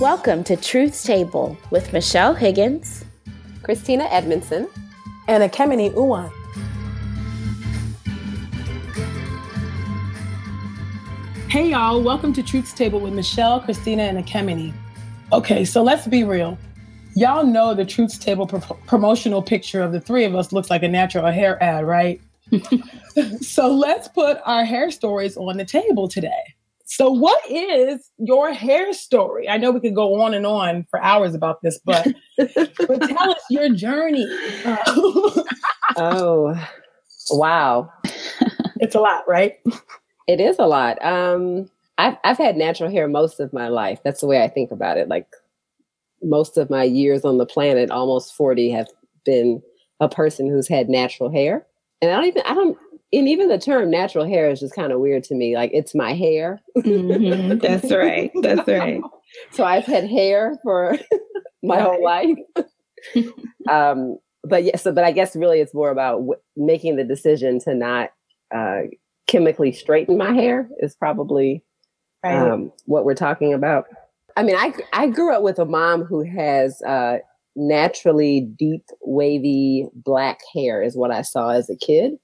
Welcome to Truth's Table with Michelle Higgins, Christina Edmondson, and Ekemini Uwan. Hey y'all, welcome to Truth's Table with Michelle, Christina, and Ekemini. Okay, so let's be real. Y'all know the Truth's Table pro- promotional picture of the three of us looks like a natural hair ad, right? so let's put our hair stories on the table today. So, what is your hair story? I know we could go on and on for hours about this, but, but tell us your journey. oh, wow. It's a lot, right? It is a lot. Um, I've, I've had natural hair most of my life. That's the way I think about it. Like most of my years on the planet, almost 40, have been a person who's had natural hair. And I don't even, I don't, and even the term natural hair is just kind of weird to me. Like it's my hair. Mm-hmm. That's right. That's right. so I've had hair for my right. whole life. um, but yes, yeah, so, but I guess really it's more about w- making the decision to not uh, chemically straighten my hair is probably right. um, what we're talking about. I mean, I I grew up with a mom who has uh, naturally deep, wavy black hair. Is what I saw as a kid.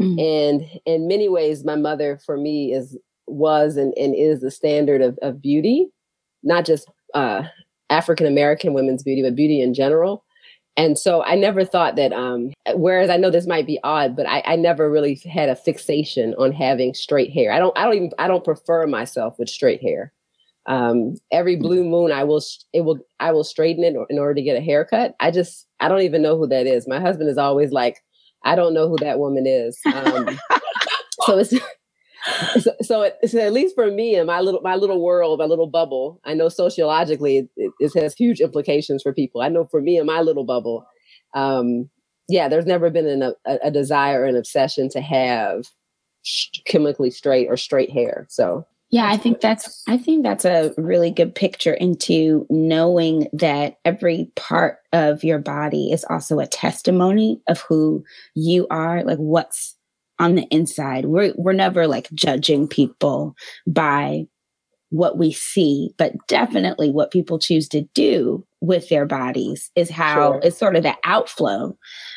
Mm-hmm. And in many ways, my mother for me is was and, and is the standard of, of beauty, not just uh, African American women's beauty, but beauty in general. And so I never thought that, um, whereas I know this might be odd, but I, I never really had a fixation on having straight hair. I don't, I don't even, I don't prefer myself with straight hair. Um, every mm. blue moon, I will, it will, I will straighten it in order to get a haircut. I just, I don't even know who that is. My husband is always like, I don't know who that woman is. Um, so it's so, so, it, so, at least for me and my little my little world, my little bubble. I know sociologically it, it has huge implications for people. I know for me and my little bubble, um, yeah, there's never been an, a, a desire or an obsession to have chemically straight or straight hair. So yeah, I think that's I think that's a really good picture into knowing that every part of your body is also a testimony of who you are, like what's on the inside. We're we're never like judging people by what we see, but definitely what people choose to do with their bodies is how sure. it's sort of the outflow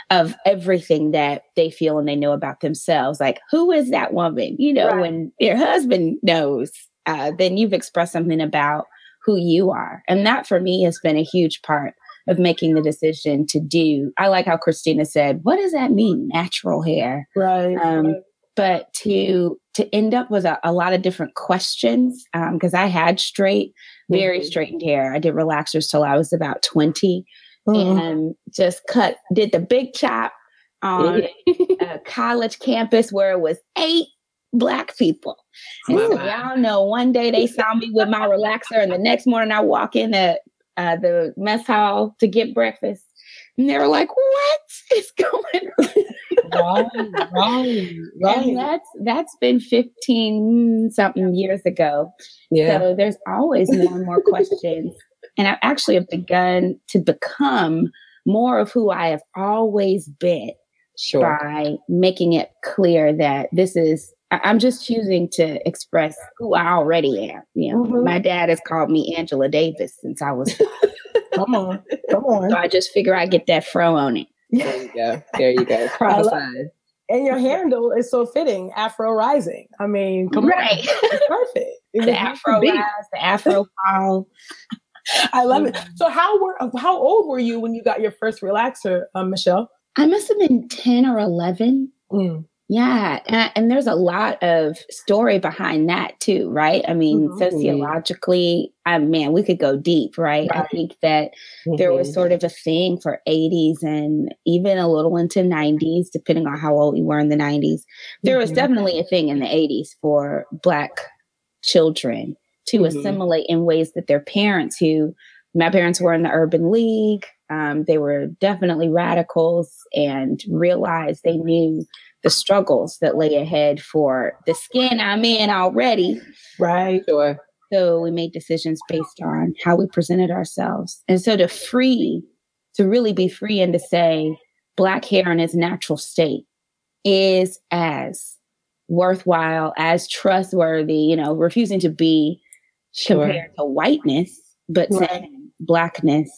of everything that they feel and they know about themselves. Like, who is that woman? You know, right. when your husband knows, uh, then you've expressed something about who you are. And that for me has been a huge part of making the decision to do. I like how Christina said, what does that mean? Natural hair. Right. Um, right but to to end up with a, a lot of different questions because um, I had straight, very mm-hmm. straightened hair. I did relaxers till I was about 20 mm-hmm. and just cut, did the big chop on a college campus where it was eight black people. And wow. so y'all know one day they saw me with my relaxer and the next morning I walk in at uh, the mess hall to get breakfast and they were like, "What is going on?" Right, right, right. And that's that's been fifteen something years ago. Yeah. So there's always more and more questions, and I actually have begun to become more of who I have always been sure. by making it clear that this is I'm just choosing to express who I already am. You know, mm-hmm. my dad has called me Angela Davis since I was Come on. Come on. So I just figure I get that fro on it. There you go. There you go. Prophesied. And your handle is so fitting, Afro Rising. I mean, come right. on. It's perfect. It the Afro Rise, the Afro Fall. I love it. So how were how old were you when you got your first relaxer, um, Michelle? I must have been 10 or 11. Mm. Yeah, and, and, there's a lot of story behind that too, right? I mean, mm-hmm. sociologically, I man, we could go deep, right? right. I think that mm-hmm. there was mm-hmm. sort of a thing for 80s and even a little into 90s, depending on how old you were in the 90s. There mm-hmm. was definitely a thing in the 80s for Black children to mm-hmm. assimilate in ways that their parents, who my parents were in the Urban League, um, they were definitely radicals and realized they knew the struggles that lay ahead for the skin I'm in already. Right. Sure. So we made decisions based on how we presented ourselves. And so to free, to really be free and to say black hair in its natural state is as worthwhile, as trustworthy, you know, refusing to be sure. compared to whiteness but right. blackness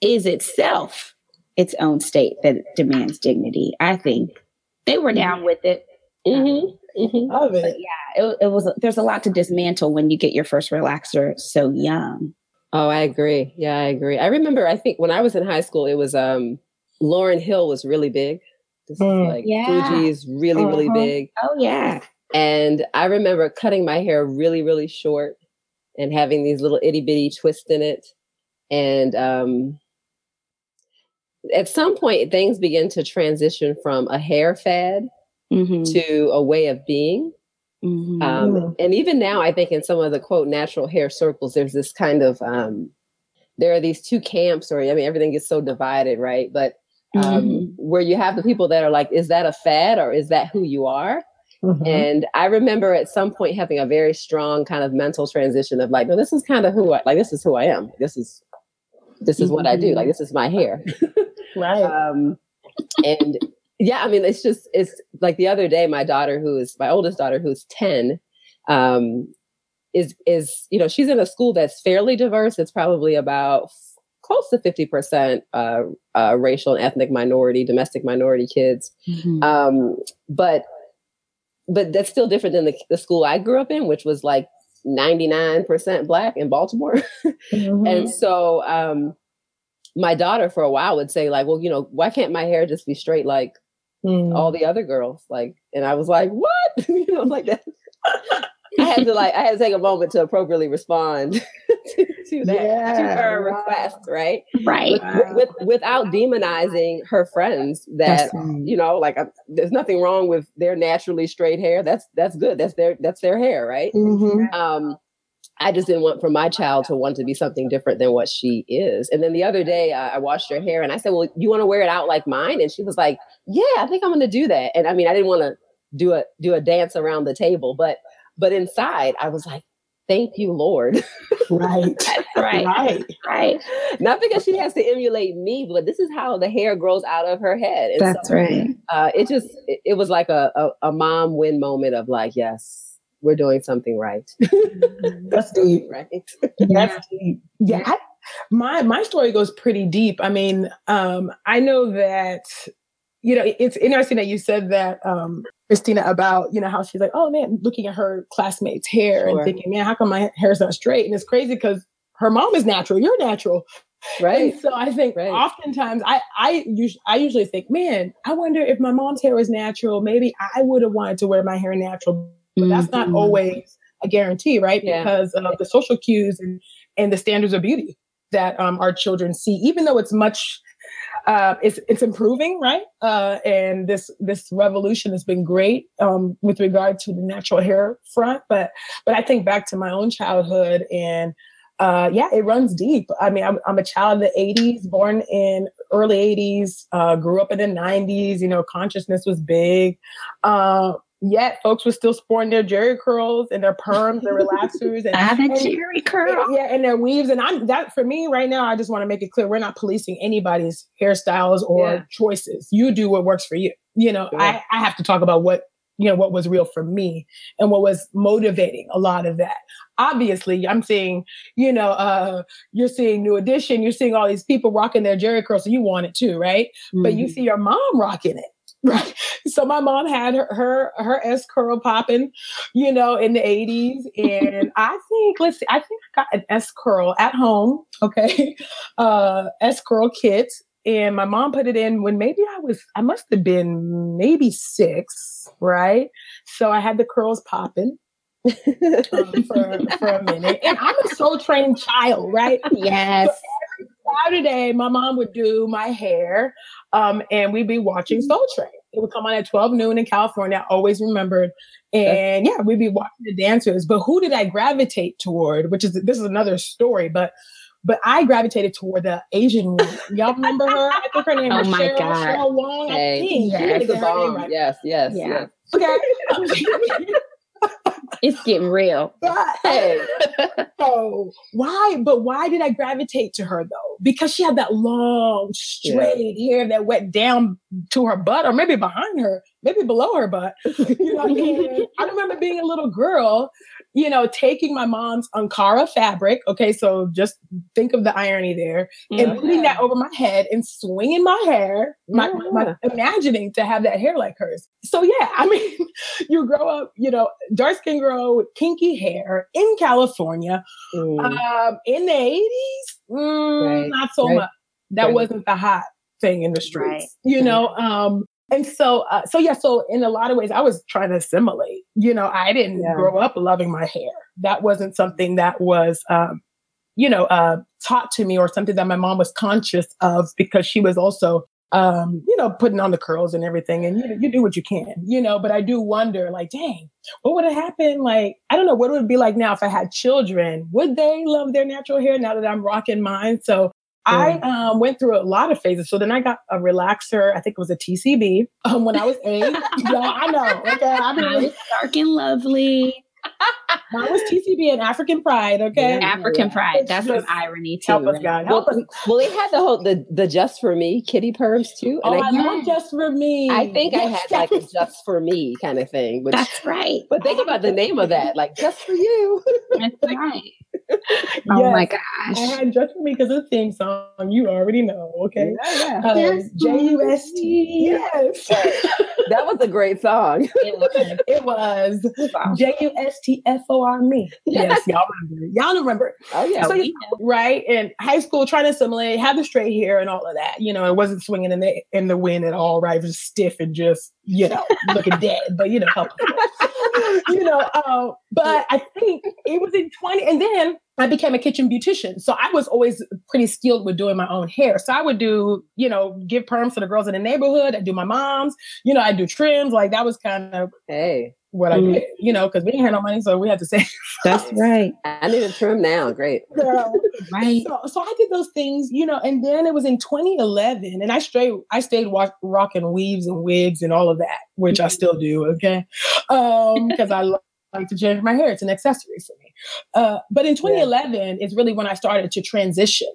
is itself its own state that demands dignity. I think they were down mm-hmm. with it. Mm-hmm. Mm-hmm. Love it. yeah, it, it was. There's a lot to dismantle when you get your first relaxer so young. Oh, I agree. Yeah, I agree. I remember. I think when I was in high school, it was um Lauryn Hill was really big. This mm. is like yeah. Fugees really, uh-huh. really big. Oh yeah. And I remember cutting my hair really, really short and having these little itty bitty twists in it. And um, at some point, things begin to transition from a hair fad mm-hmm. to a way of being. Mm-hmm. Um, and even now, I think in some of the quote natural hair circles, there's this kind of um, there are these two camps, or I mean, everything gets so divided, right? But um, mm-hmm. where you have the people that are like, is that a fad or is that who you are? Mm-hmm. And I remember at some point having a very strong kind of mental transition of like, no, this is kind of who I like. This is who I am. This is this is mm-hmm. what I do. Like this is my hair. right. Um, and yeah, I mean, it's just it's like the other day, my daughter, who is my oldest daughter, who's ten, um, is is you know she's in a school that's fairly diverse. It's probably about close to 50% uh, uh, racial and ethnic minority, domestic minority kids. Mm-hmm. Um, but but that's still different than the, the school I grew up in, which was like 99% black in Baltimore. mm-hmm. And so um, my daughter for a while would say like, well, you know, why can't my hair just be straight like mm. all the other girls? Like, and I was like, what? you know, like that. I had to like I had to take a moment to appropriately respond to, to, that yeah, to her wow. request, right? Right. With, with, without demonizing her friends that you know, like uh, there's nothing wrong with their naturally straight hair. That's that's good. That's their that's their hair, right? Mm-hmm. Um, I just didn't want for my child to want to be something different than what she is. And then the other day, uh, I washed her hair and I said, "Well, you want to wear it out like mine?" And she was like, "Yeah, I think I'm going to do that." And I mean, I didn't want to do a do a dance around the table, but but inside, I was like, thank you, Lord. Right. right. Right. Right. Not because she has to emulate me, but this is how the hair grows out of her head. And That's so, right. Uh, it just, it, it was like a, a, a mom win moment of like, yes, we're doing something right. That's deep. Right. That's deep. Yeah. I, my, my story goes pretty deep. I mean, um, I know that you know, it's interesting that you said that, um, Christina, about, you know, how she's like, oh man, looking at her classmates' hair sure. and thinking, man, how come my hair's not straight? And it's crazy because her mom is natural, you're natural. Right. And so I think right. oftentimes I, I, usually, I usually think, man, I wonder if my mom's hair was natural, maybe I would have wanted to wear my hair natural, but mm-hmm. that's not mm-hmm. always a guarantee, right? Yeah. Because of the social cues and, and the standards of beauty that um, our children see, even though it's much uh, it's it's improving, right? Uh, and this this revolution has been great um, with regard to the natural hair front. But but I think back to my own childhood, and uh, yeah, it runs deep. I mean, I'm, I'm a child of the '80s, born in early '80s, uh, grew up in the '90s. You know, consciousness was big. Uh, yet folks were still sporting their Jheri curls and their perms, their relaxers, and, ah, the Jheri curl, yeah, and their weaves. And I'm that for me right now. I just want to make it clear: we're not policing anybody's hairstyles or yeah. choices. You do what works for you. You know, yeah. I, I have to talk about what you know what was real for me and what was motivating a lot of that obviously i'm seeing you know uh you're seeing new edition you're seeing all these people rocking their Jheri curls so you want it too right mm-hmm. but you mm-hmm. see your mom rocking it Right. So my mom had her her, her S curl popping, you know, in the 80s. And I think, let's see, I think I got an S curl at home. Okay. Uh S curl kit. And my mom put it in when maybe I was, I must have been maybe six, right? So I had the curls popping. um, for, for a minute. And I'm a soul trained child, right? Yes. Saturday, my mom would do my hair, um, and we'd be watching Soul Train. It would come on at 12 noon in California. I always remembered. And yeah, we'd be watching the dancers. But who did I gravitate toward? Which is this is another story, but but I gravitated toward the Asian woman. Y'all remember her? I think her name oh was my Cheryl, God. Cheryl Wong. Hey, I think. Yes, the bomb. Right. yes, yes, yeah. yes. Okay. it's getting real. But, so why? But why did I gravitate to her though? Because she had that long, straight yeah. hair that went down to her butt, or maybe behind her. Maybe below her butt. You know, I remember being a little girl, you know, taking my mom's Ankara fabric. Okay, so just think of the irony there, and putting that over my head and swinging my hair, my, yeah. my, imagining to have that hair like hers. So yeah, I mean, you grow up, you know, dark skin girl with kinky hair in California, mm. um, in the eighties, mm, right. not so right. much. That right. wasn't the hot thing in the streets, you know. Um, and so, uh, so yeah, so in a lot of ways, I was trying to assimilate. You know, I didn't yeah. grow up loving my hair. That wasn't something that was, um, you know, uh, taught to me or something that my mom was conscious of because she was also, um, you know, putting on the curls and everything. And you, you do what you can, you know, but I do wonder, like, dang, what would have happened? Like, I don't know, what would it be like now if I had children? Would they love their natural hair now that I'm rocking mine? So I um, went through a lot of phases. So then I got a relaxer. I think it was a TCB um, when I was eight. yeah, I know. Okay, I mean, dark and lovely. That was TCB and African Pride, okay? Yeah, African yeah. Pride. That's some irony too. Help us, God. Help well, us. well, they had the whole the the just for me kitty perms too. And oh, I, I love just for me. I think I had like a just for me kind of thing. Which, That's right. But think about the name of that, like just for you. That's right. oh yes, my gosh. I had just for me because of the theme song. You already know, okay? Yeah, yeah. Um, J U S T. Yes. that was a great song. It was. It was J U S T F O R me. Yes, y'all remember. Y'all remember. Oh yeah. So, right in high school, trying to assimilate, have the straight hair and all of that. You know, it wasn't swinging in the in the wind at all. Right, it was stiff and just you know looking dead. But you know, you know. Uh, but I think it was in twenty, and then I became a kitchen beautician. So I was always pretty skilled with doing my own hair. So I would do, you know, give perms to the girls in the neighborhood. I do my mom's, you know, I do trims. Like that was kind of hey what I mm-hmm. did, you know, because we didn't have no money, so we had to say. That's right. I need a trim now. Great. right. So, so I did those things, you know, and then it was in 2011, and I straight I stayed walk, rocking weaves and wigs and all of that, which mm-hmm. I still do. Okay, um, because I like to change my hair. It's an accessory for me. Uh, but in 2011 yeah. is really when I started to transition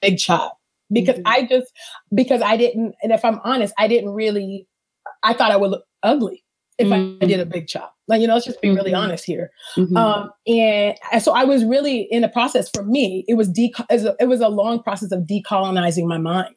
big chop because mm-hmm. I just because I didn't, and if I'm honest, I didn't really. I thought I would look ugly if mm-hmm. I did a big chop. Like, you know, let's just be really mm-hmm. honest here. Mm-hmm. Um, and, so I was really in a process for me, it was, de- it was a long process of decolonizing my mind,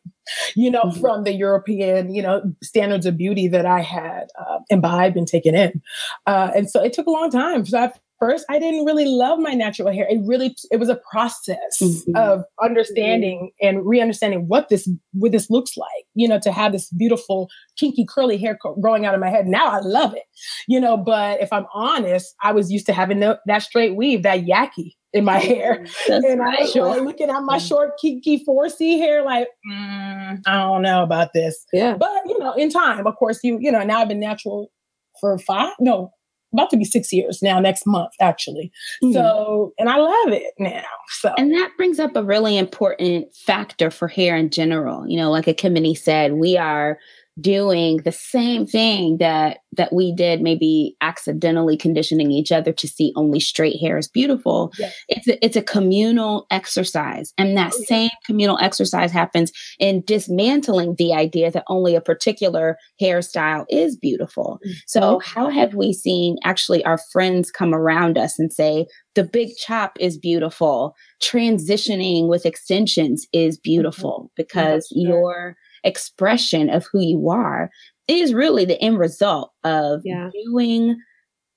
you know, mm-hmm. from the European, you know, standards of beauty that I had uh, imbibed and taken in. Uh, and so it took a long time. So I first i didn't really love my natural hair it really it was a process mm-hmm. of understanding mm-hmm. and re-understanding what this what this looks like you know to have this beautiful kinky curly hair growing out of my head now i love it you know but if i'm honest i was used to having the, that straight weave that yaki in my hair That's and right. i was like, looking at my short kinky 4c hair like mm, i don't know about this yeah but you know in time of course you you know now i've been natural for five no about to be six years now next month actually. Mm-hmm. so and i love it now so. And that brings up a really important factor for hair in general. You know like Ekemini said we are doing the same thing that that we did maybe accidentally conditioning each other to see only straight hair is beautiful yes. it's a, it's a communal exercise and that oh, same communal exercise happens in dismantling the idea that only a particular hairstyle is beautiful mm-hmm. so how have we seen actually our friends come around us and say the big chop is beautiful transitioning with extensions is beautiful mm-hmm. because yeah, sure. you're expression of who you are is really the end result of yeah. viewing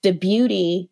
the beauty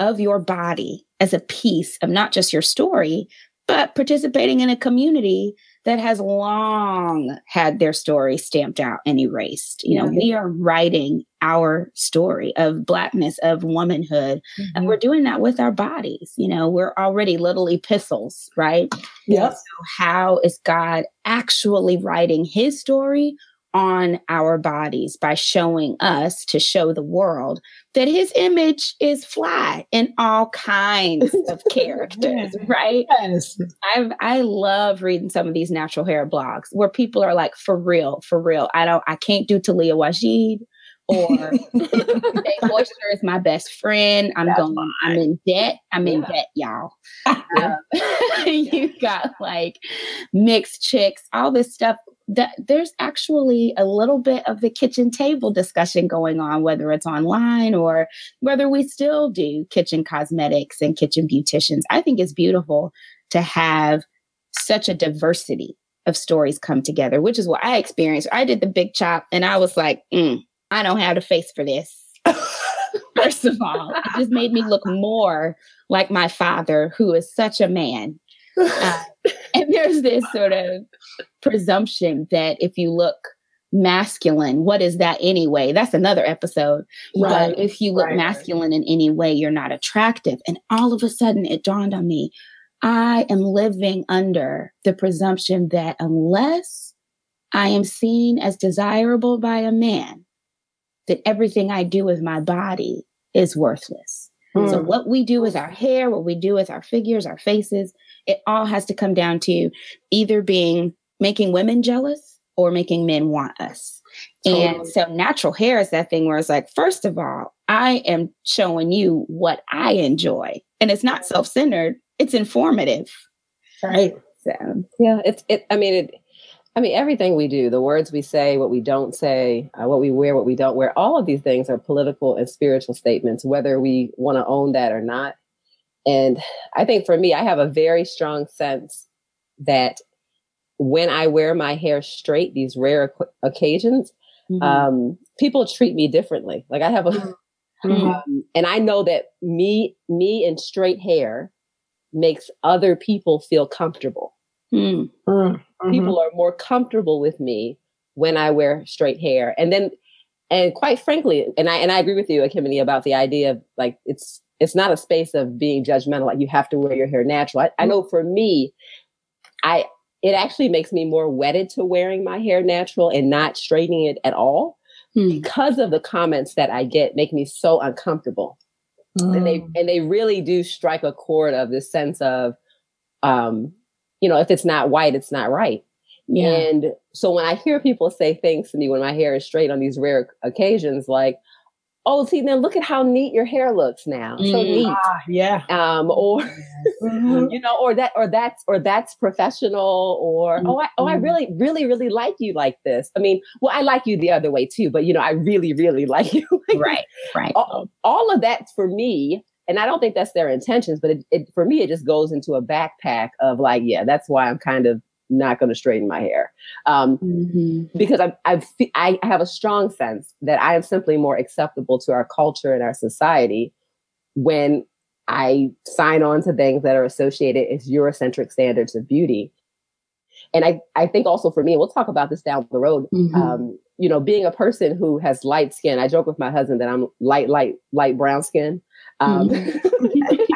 of your body as a piece of not just your story, but participating in a community that has long had their story stamped out and erased. You know, we are writing our story of blackness, of womanhood, mm-hmm. and we're doing that with our bodies. You know, we're already little epistles, right? Yes. So how is God actually writing his story on our bodies by showing us to show the world that his image is fly in all kinds of characters, right? Yes. I I love reading some of these natural hair blogs where people are like, for real, for real. I don't I can't do Talia Wajid. or Moisture is my best friend. I'm That's going. Fine. I'm in debt. I'm in debt, y'all. Um, you got like mixed chicks, all this stuff that there's actually a little bit of the kitchen table discussion going on, whether it's online or whether we still do kitchen cosmetics and kitchen beauticians. I think it's beautiful to have such a diversity of stories come together, which is what I experienced. I did the big chop and I was like, mm, I don't have the face for this. First of all, it just made me look more like my father, who is such a man. Uh, and there's this sort of presumption that if you look masculine, what is that anyway? That's another episode. Right. But if you look right. masculine in any way, you're not attractive. And all of a sudden it dawned on me I am living under the presumption that unless I am seen as desirable by a man, that everything I do with my body is worthless. Mm. So, what we do with our hair, what we do with our figures, our faces, it all has to come down to either being making women jealous or making men want us. Totally. And so, natural hair is that thing where it's like, first of all, I am showing you what I enjoy. And it's not self centered, it's informative. Right. So, yeah, it's, it, I mean, it, I mean, everything we do, the words we say, what we don't say, uh, what we wear, what we don't wear, all of these things are political and spiritual statements, whether we want to own that or not. And I think for me, I have a very strong sense that when I wear my hair straight, these rare occasions, mm-hmm. um, people treat me differently. Like I have a, mm-hmm. um, and I know that me, me in straight hair makes other people feel comfortable. Mm-hmm. mm-hmm. People are more comfortable with me when I wear straight hair. And then, and quite frankly, and I and I agree with you, Ekemini, about the idea of like it's it's not a space of being judgmental, like you have to wear your hair natural. I, I mm-hmm. know for me, I it actually makes me more wedded to wearing my hair natural and not straightening it at all hmm. because of the comments that I get make me so uncomfortable. Mm. And they mm. and they really do strike a chord of this sense of um you know, if it's not white, it's not right. Yeah. And so when I hear people say things to me when my hair is straight on these rare occasions, like, oh, see, then look at how neat your hair looks now. So mm. neat. Ah, yeah. Um, or mm-hmm. you know, or that or that's or that's professional, or mm-hmm. oh I oh I mm-hmm. really, really, really like you like this. I mean, well, I like you the other way too, but you know, I really, really like you. like right, right. All, all of that for me and I don't think that's their intentions, but it, it, for me, it just goes into a backpack of like, yeah, that's why I'm kind of not going to straighten my hair um, mm-hmm. because I, I, I have a strong sense that I am simply more acceptable to our culture and our society when I sign on to things that are associated as Eurocentric standards of beauty. And I, I think also for me, we'll talk about this down the road. Mm-hmm. Um, you know, being a person who has light skin, I joke with my husband that I'm light, light, light brown skin. Um, mm-hmm.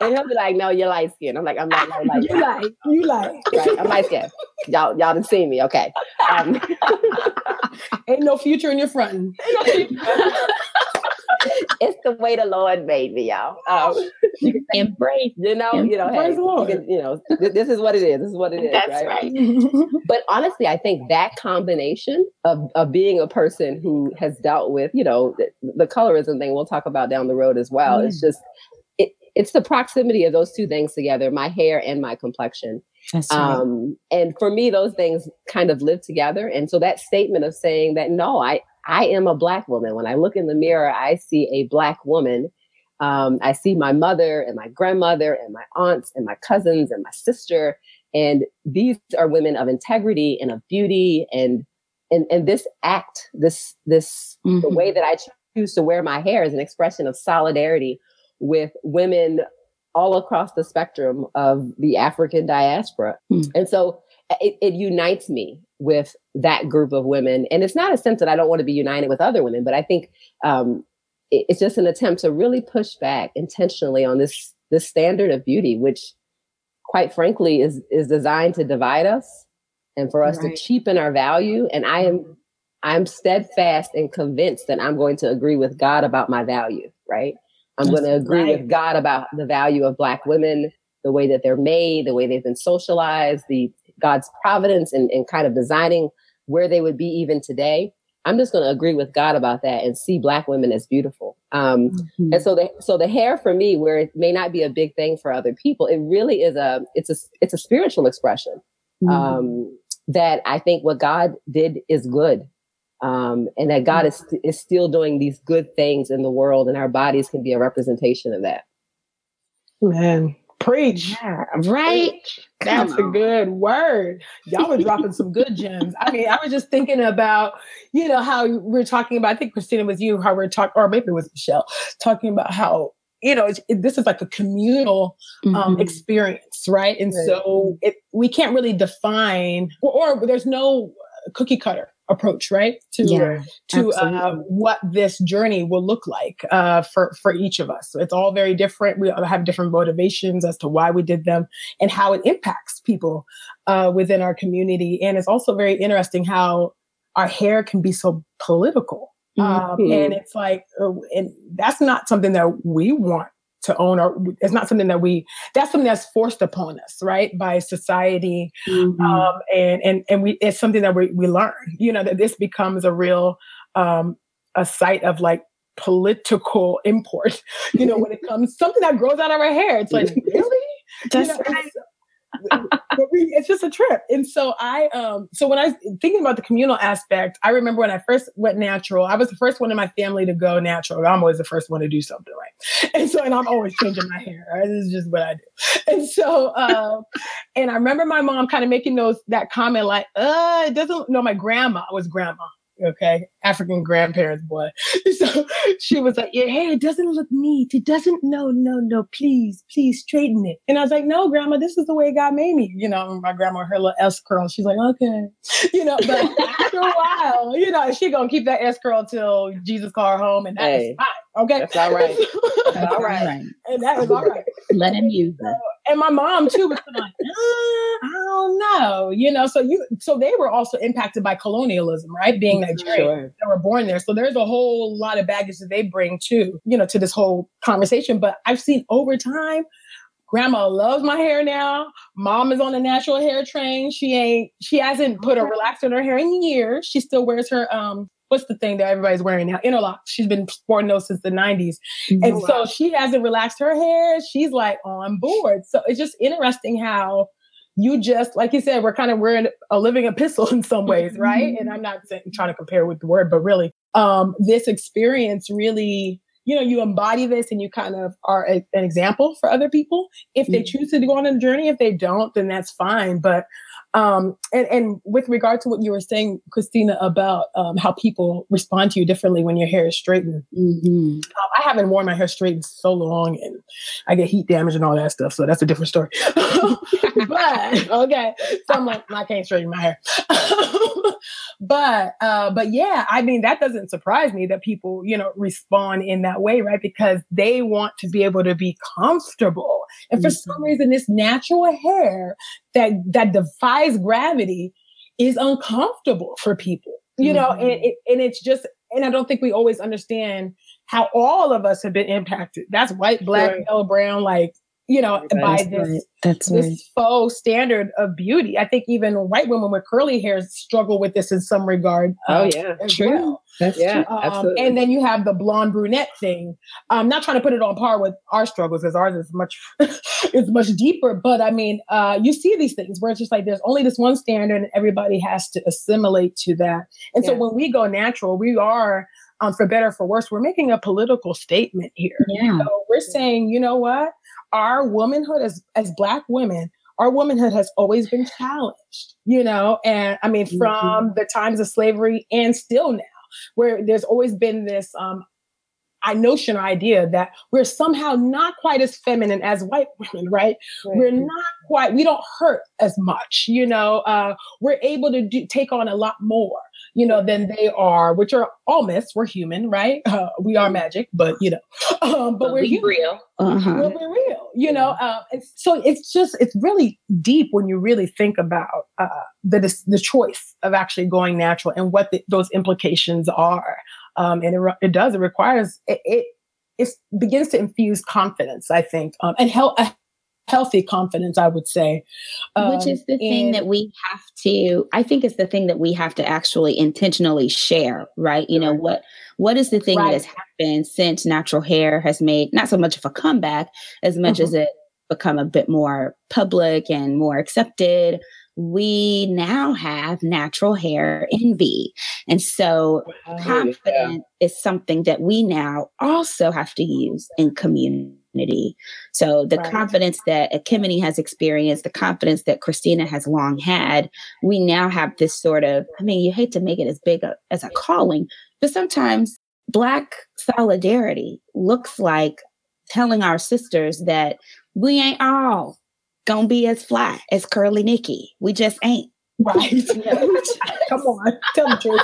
and he'll be like, "No, you're light skin." I'm like, "I'm not no light. you light, you light. Right, I'm light skin. Y'all, y'all didn't see me, okay? Um, Ain't no future in your front. it's the way the Lord made me, y'all. Um, embrace, you know, you know, hey, you, can, you know, th- this is what it is. This is what it is. That's right. right. but honestly, I think that combination of of being a person who has dealt with, you know, the, the colorism thing, we'll talk about down the road as well. Mm. It's just it's the proximity of those two things together, my hair and my complexion. Right. Um, and for me, those things kind of live together. And so that statement of saying that, no, I, I am a black woman. When I look in the mirror, I see a black woman. Um, I see my mother and my grandmother and my aunts and my cousins and my sister. And these are women of integrity and of beauty. And, and, and this act, this, this, mm-hmm. the way that I choose to wear my hair is an expression of solidarity with women all across the spectrum of the African diaspora. Mm. And so it, it, unites me with that group of women. And it's not a sense that I don't want to be united with other women, but I think um, it, it's just an attempt to really push back intentionally on this this standard of beauty, which quite frankly is is designed to divide us and for us right. to cheapen our value. And I am I'm steadfast and convinced that I'm going to agree with God about my value, right? I'm going to agree right. with God about the value of Black women, the way that they're made, the way they've been socialized, the God's providence and, and kind of designing where they would be even today. I'm just going to agree with God about that and see Black women as beautiful. Um, mm-hmm. And so the so the hair for me, where it may not be a big thing for other people, it really is a it's a it's a spiritual expression. Mm-hmm. Um, that I think what God did is good. Um, and that God is, is still doing these good things in the world, and our bodies can be a representation of that. Man, preach. Yeah, right. That's a good word. Y'all were dropping some good gems. I mean, I was just thinking about, you know, how we're talking about, I think Christina was you, how we're talking, or maybe it was Michelle, talking about how you know, it, this is like a communal um, mm-hmm. experience, right? And right. so it, we can't really define, or, or, there's no cookie cutter approach, right? To yeah, to uh, what this journey will look like uh, for for each of us. So it's all very different. We have different motivations as to why we did them and how it impacts people uh, within our community. And it's also very interesting how our hair can be so political um, mm-hmm. and it's like, uh, and that's not something that we want to own or it's not something that we that's something that's forced upon us right by society mm-hmm. um, and and and we it's something that we, we learn you know that this becomes a real um, a site of like political import you know when it comes something that grows out of our hair it's like really that's you know, right it's just a trip. And so I, um, so when I was thinking about the communal aspect, I remember when I first went natural, I was the first one in my family to go natural. I'm always the first one to do something right. And so, and I'm always changing my hair. Right? This is just what I do. And so, um, and I remember my mom kind of making those, that comment like, uh, it doesn't, no, my grandma was grandma okay? African grandparents boy. So she was like your hair doesn't look neat. It doesn't no no no please please straighten it. And i was like no grandma this is the way god made me. You know my grandma her little s curl she's like okay. You know but after a while you know she gonna keep that s curl till jesus call her home and that's hey, fine okay? that's all right. That's all right. And that was all right. Let him use it. And my mom too was like, I don't know, you know. So you, so they were also impacted by colonialism, right? Being Nigerian, sure. they were born there, so there's a whole lot of baggage that they bring to, you know, to this whole conversation. But I've seen over time, grandma loves my hair now. Mom is on the natural hair train. She ain't, she hasn't put a relaxer in her hair in years. She still wears her um what's the thing that everybody's wearing now? Interlock. She's been sporting those since the 90s. Mm-hmm. And so she hasn't relaxed her hair. She's like on board. So it's just interesting how you just, like you said, we're kind of, we're a living epistle in some ways, right? Mm-hmm. And I'm not saying, trying to compare with the word, but really, um, this experience really, you know, you embody this and you kind of are a, an example for other people. If they mm-hmm. choose to go on a journey, if they don't, then that's fine. But um, and, and with regard to what you were saying, Christina, about um, how people respond to you differently when your hair is straightened. Mm-hmm. Um, I haven't worn my hair straightened so long and I get heat damage and all that stuff. So that's a different story. but okay. So I'm like, I can't straighten my hair. but uh, but yeah, I mean that doesn't surprise me that people, you know, respond in that way, right? Because they want to be able to be comfortable. And for mm-hmm. some reason, this natural hair that that defies gravity is uncomfortable for people. You know, mm-hmm. and it, and it's just and I don't think we always understand how all of us have been impacted. That's white, black, sure. yellow, brown, like you know, right. by this, right. That's this right. faux standard of beauty. I think even white women with curly hair struggle with this in some regard. Oh um, yeah, true. Well. That's yeah, true. Um, and then you have the blonde brunette thing. I'm not trying to put it on par with our struggles because ours is much is much deeper. But I mean, uh, you see these things where it's just like there's only this one standard, and everybody has to assimilate to that. And yeah. so when we go natural, we are um, for better for worse, we're making a political statement here. Yeah. So we're saying, you know what? our womanhood as as black women our womanhood has always been challenged you know and i mean mm-hmm. from the times of slavery and still now where there's always been this um I notion or idea that we're somehow not quite as feminine as white women, right? right. We're not quite, we don't hurt as much, you know, uh, we're able to do, take on a lot more you know, than they are, which are all myths. We're human, right? Uh, we are magic, but you know, um, but, but we're human. real. Uh-huh. We're, we're, real, you know. Uh, so it's just it's really deep when you really think about uh, the the choice of actually going natural and what the, those implications are. Um, and it, it does it requires it, it it begins to infuse confidence, I think, um, and help healthy confidence, I would say. Um, Which is the thing that we have to, I think it's the thing that we have to actually intentionally share, right? You know, what what is the thing right. that has happened since natural hair has made not so much of a comeback as much mm-hmm. as it become a bit more public and more accepted we now have natural hair envy. And so wow. confidence yeah. is something that we now also have to use in community. So the right. confidence that Ekemini has experienced, the confidence that Christina has long had, we now have this sort of, I mean, you hate to make it as big a, as a calling, but sometimes Black solidarity looks like telling our sisters that we ain't all gonna be as fly as Curly Nikki. We just ain't. Right. Come on. Tell the truth.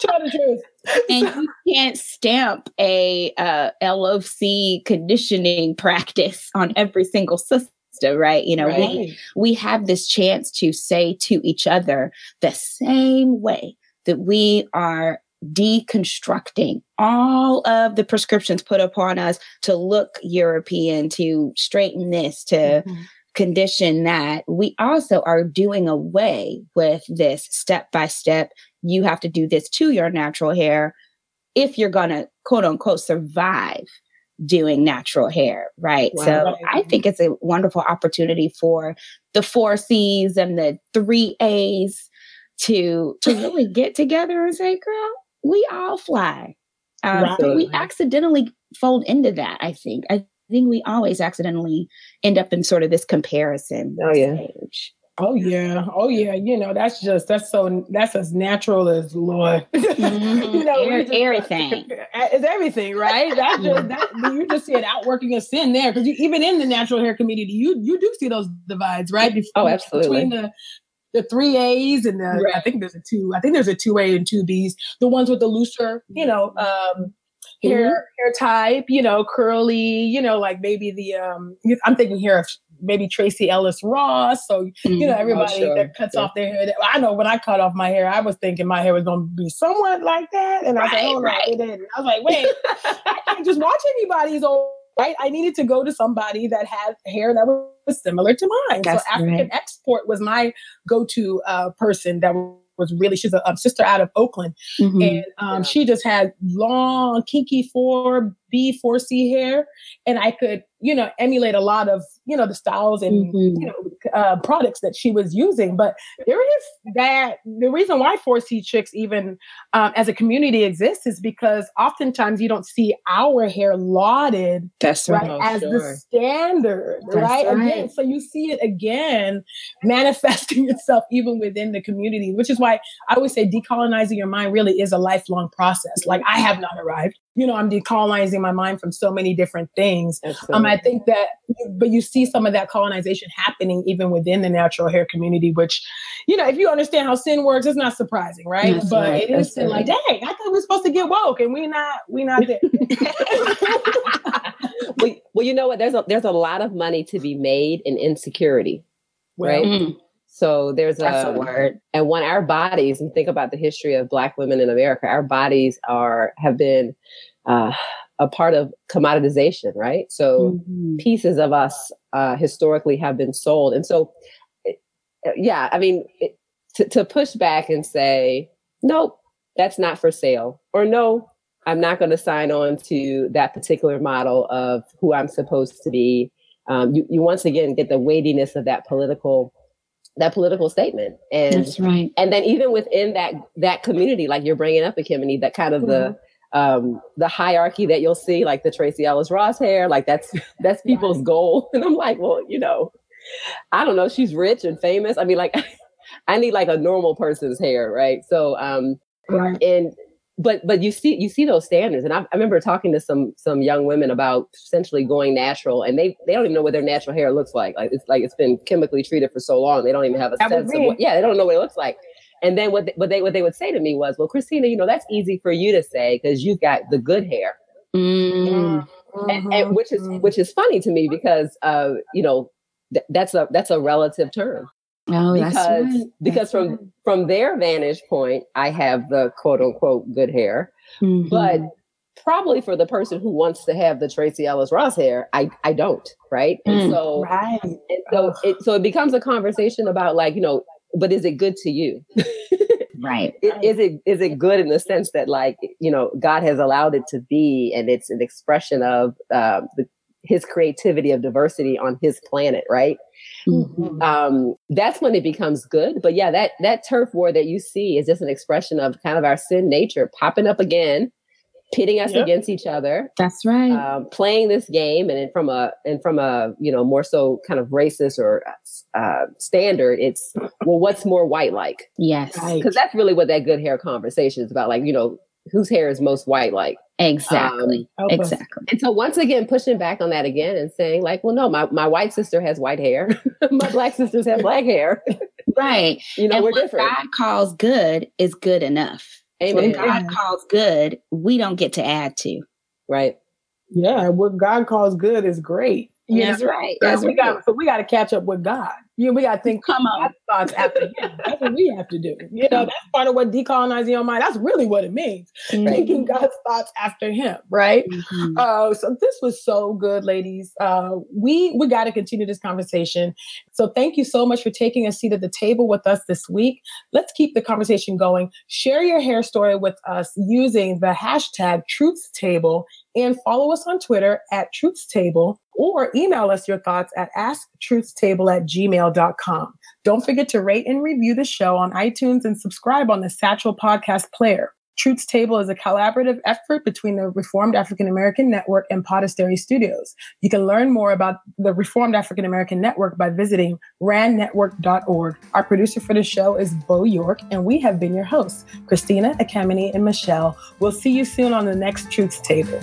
Tell the truth. And you can't stamp a uh, LOC conditioning practice on every single sister right you know right. we we have this chance to say to each other the same way that we are deconstructing all of the prescriptions put upon us to look European, to straighten this, to mm-hmm. Condition that, we also are doing away with this step by step. You have to do this to your natural hair if you're going to quote unquote survive doing natural hair, right? Wow. So I think it's a wonderful opportunity for the four C's and the three A's to to really get together and say, girl, we all fly. Um, right. But we accidentally fold into that, I think. I think we always accidentally end up in sort of this comparison. Oh, yeah. Stage. Oh yeah, oh yeah. You know that's just that's so that's as natural as Lord. Mm-hmm. you know, just, everything. It's everything, right? That's just that you just see it outworking a sin there because even in the natural hair community, you you do see those divides, right? oh, absolutely. Between the the three A's and the, right. I think there's a two. I think there's a two A and two B's. The ones with the looser, you know, mm-hmm. um, hair mm-hmm. hair type, you know, curly, you know, like maybe the um. I'm thinking here of maybe Tracee Ellis Ross. So mm-hmm. you know, mm-hmm. everybody oh, sure. that cuts yeah. off their hair. I know when I cut off my hair, I was thinking my hair was going to be somewhat like that, and I was like, oh right. no, it didn't. I was like, wait, I can't just watch anybody's old right? I needed to go to somebody that had hair that was similar to mine. That's so African right. Export was my go-to uh, person that was really she's a, a sister out of Oakland, mm-hmm. and um, yeah. she just had long, kinky four B four C hair, and I could you know emulate a lot of you know the styles and mm-hmm. you know uh, products that she was using. But there is that the reason why 4C chicks even um, as a community exists is because oftentimes you don't see our hair lauded That's right, right as sure. the standard, right? right? Again, so you see it again manifesting itself even within the community, which is why I always say decolonizing your mind really is a lifelong process. Like I have not arrived you know, I'm decolonizing my mind from so many different things. Um, I think that, but you see some of that colonization happening even within the natural hair community, which, you know, if you understand how sin works, it's not surprising, right? That's but right. it is sin like, dang, I thought we were supposed to get woke and we not, we not there. well, well, you know what? There's a, there's a lot of money to be made in insecurity, well, right? Mm. So there's a, a, word. And when our bodies, and think about the history of Black women in America, our bodies are have been uh, a part of commoditization, right? So mm-hmm. pieces of us uh, historically have been sold, and so uh, yeah, I mean, it, to, to push back and say, nope, that's not for sale, or no, I'm not going to sign on to that particular model of who I'm supposed to be. Um, you, you once again get the weightiness of that political that political statement and that's right and then even within that that community like you're bringing up a Ekemini that kind of mm-hmm. the um the hierarchy that you'll see like the Tracee Ellis Ross hair like that's that's people's right. goal. And I'm like well you know I don't know. She's rich and famous. I mean like I need like a normal person's hair right? So um right. and but but you see you see those standards. And I, I, remember talking to some some young women about essentially going natural and they they don't even know what their natural hair looks like. Like it's like it's been chemically treated for so long. They don't even have a that sense of what, yeah they don't know what it looks like and then what they, what they what they would say to me was well christina you know that's easy for you to say because you've got the good hair mm. and, and, mm-hmm. which is which is funny to me because uh you know th- that's a that's a relative term Oh, because right. because from right. from their vantage point, I have the quote unquote good hair, mm-hmm. but probably for the person who wants to have the Tracee Ellis Ross hair, I I don't, right? And mm, so right. And so it so it becomes a conversation about like you know, but is it good to you? right. Is it is it good in the sense that like you know God has allowed it to be, and it's an expression of uh, the his creativity of diversity on his planet, right? Mm-hmm. Um, that's when it becomes good. But yeah, that that turf war that you see is just an expression of kind of our sin nature popping up again, pitting us yep. against each other. That's right. Um, playing this game, and from a and from a you know more so kind of racist or uh, standard, it's well, what's more white like? Yes, because that's really what that good hair conversation is about. Like you know, whose hair is most white like? Exactly. Um, exactly. And so once again, pushing back on that again and saying, like, well, no, my, my white sister has white hair. my black sisters have black hair. right. You know, and we're different. God calls good is good enough. Amen. What God calls good, we don't get to add to. Right. Yeah. What God calls good is great. Yeah, That's right. That's we right. got so we got to catch up with God. You know, we got to think come on thoughts after him. That's what we have to do. You know, that's part of what decolonizing your mind. That's really what it means. Mm-hmm. Thinking God's thoughts after him, right? Mm-hmm. Uh, so this was so good, ladies. Uh, we we got to continue this conversation. So thank you so much for taking a seat at the table with us this week. Let's keep the conversation going. Share your hair story with us using the hashtag Truths Table and follow us on Twitter at Truths Table or email us your thoughts at asktruthstable at gmail.com. Don't forget to rate and review the show on iTunes and subscribe on the Stitcher Podcast Player. Truths Table is a collaborative effort between the Reformed African American Network and Podastery Studios. You can learn more about the Reformed African American Network by visiting raannetwork.org. Our producer for the show is Bo York, and we have been your hosts, Christina, Ekemini, and Michelle. We'll see you soon on the next Truths Table.